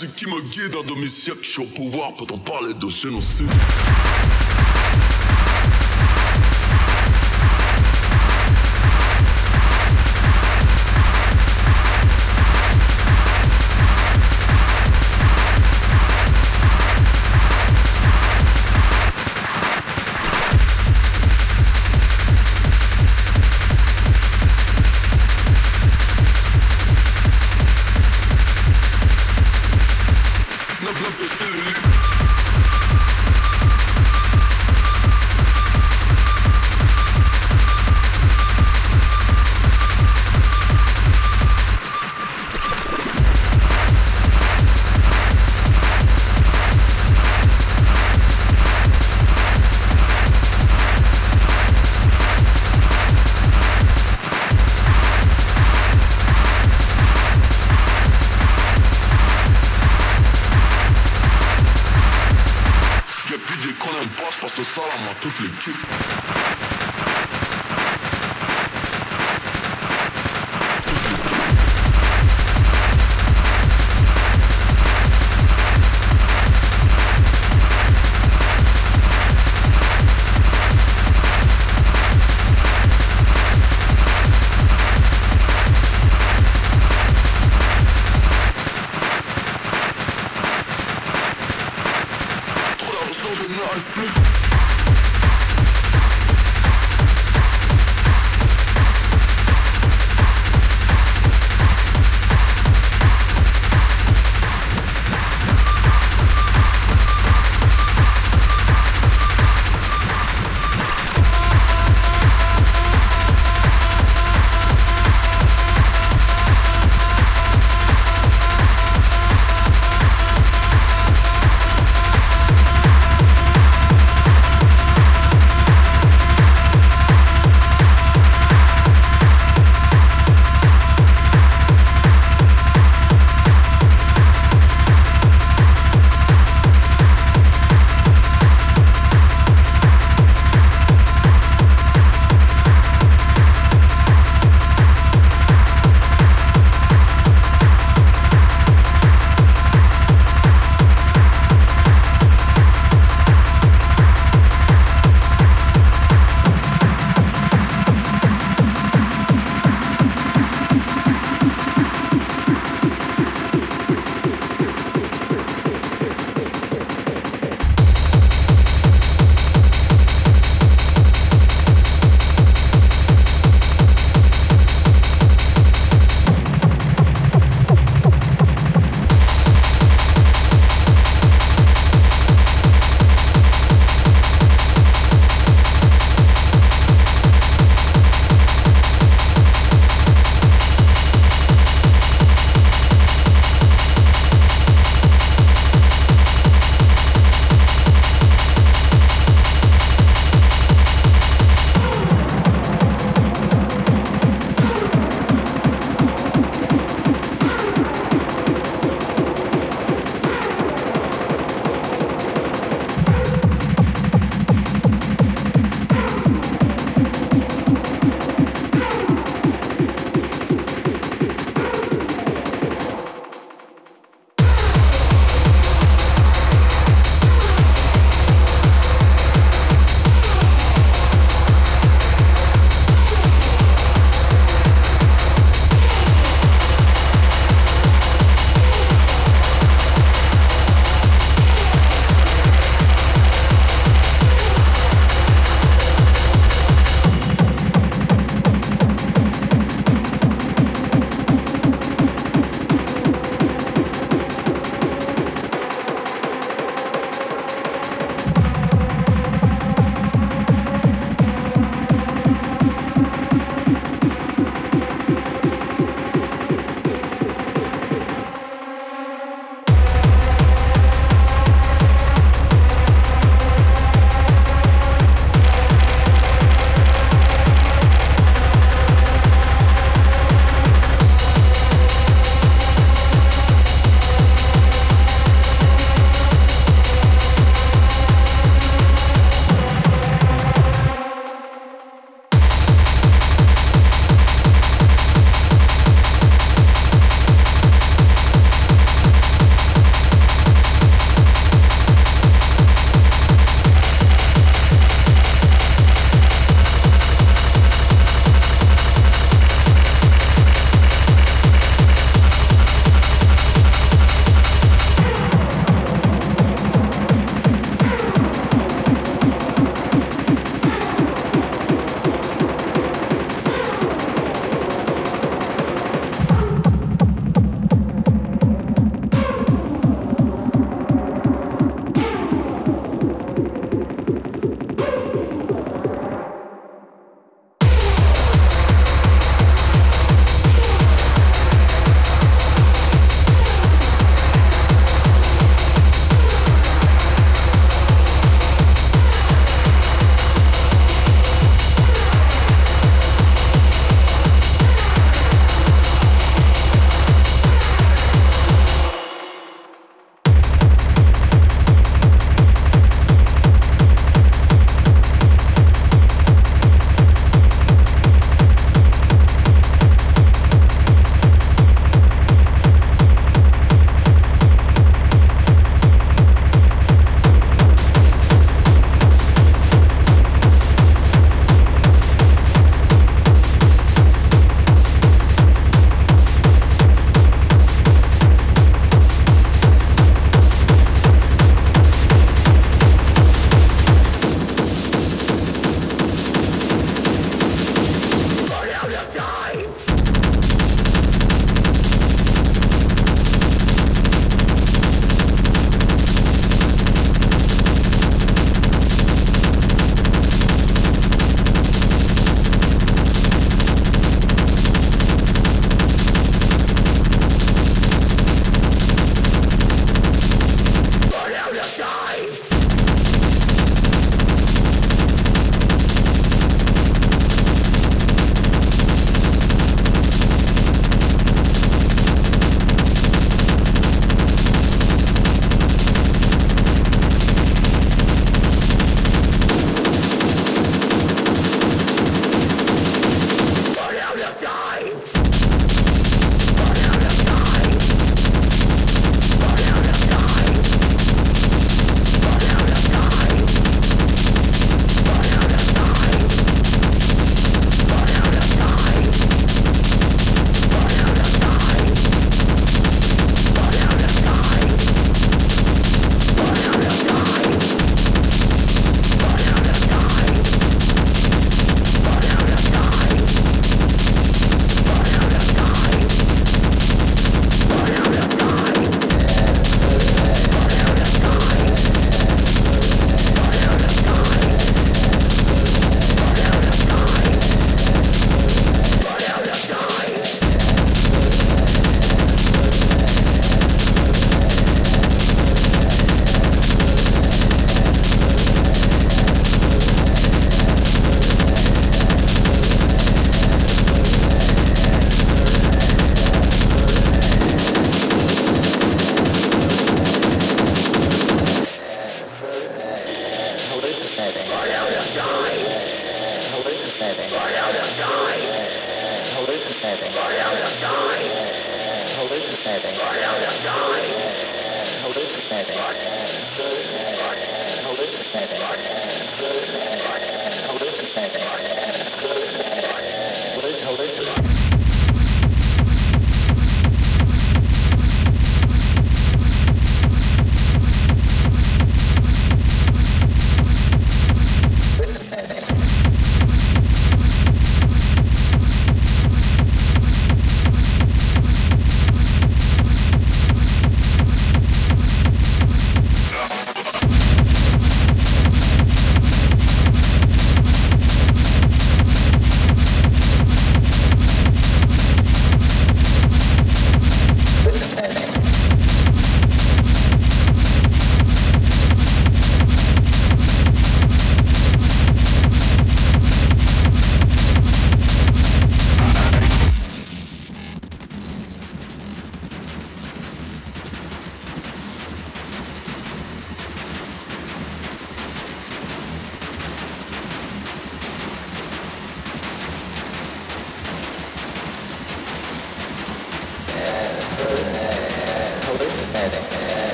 Jésus qui me guide à demi-siècle, je suis au pouvoir, peut-on parler de génocide?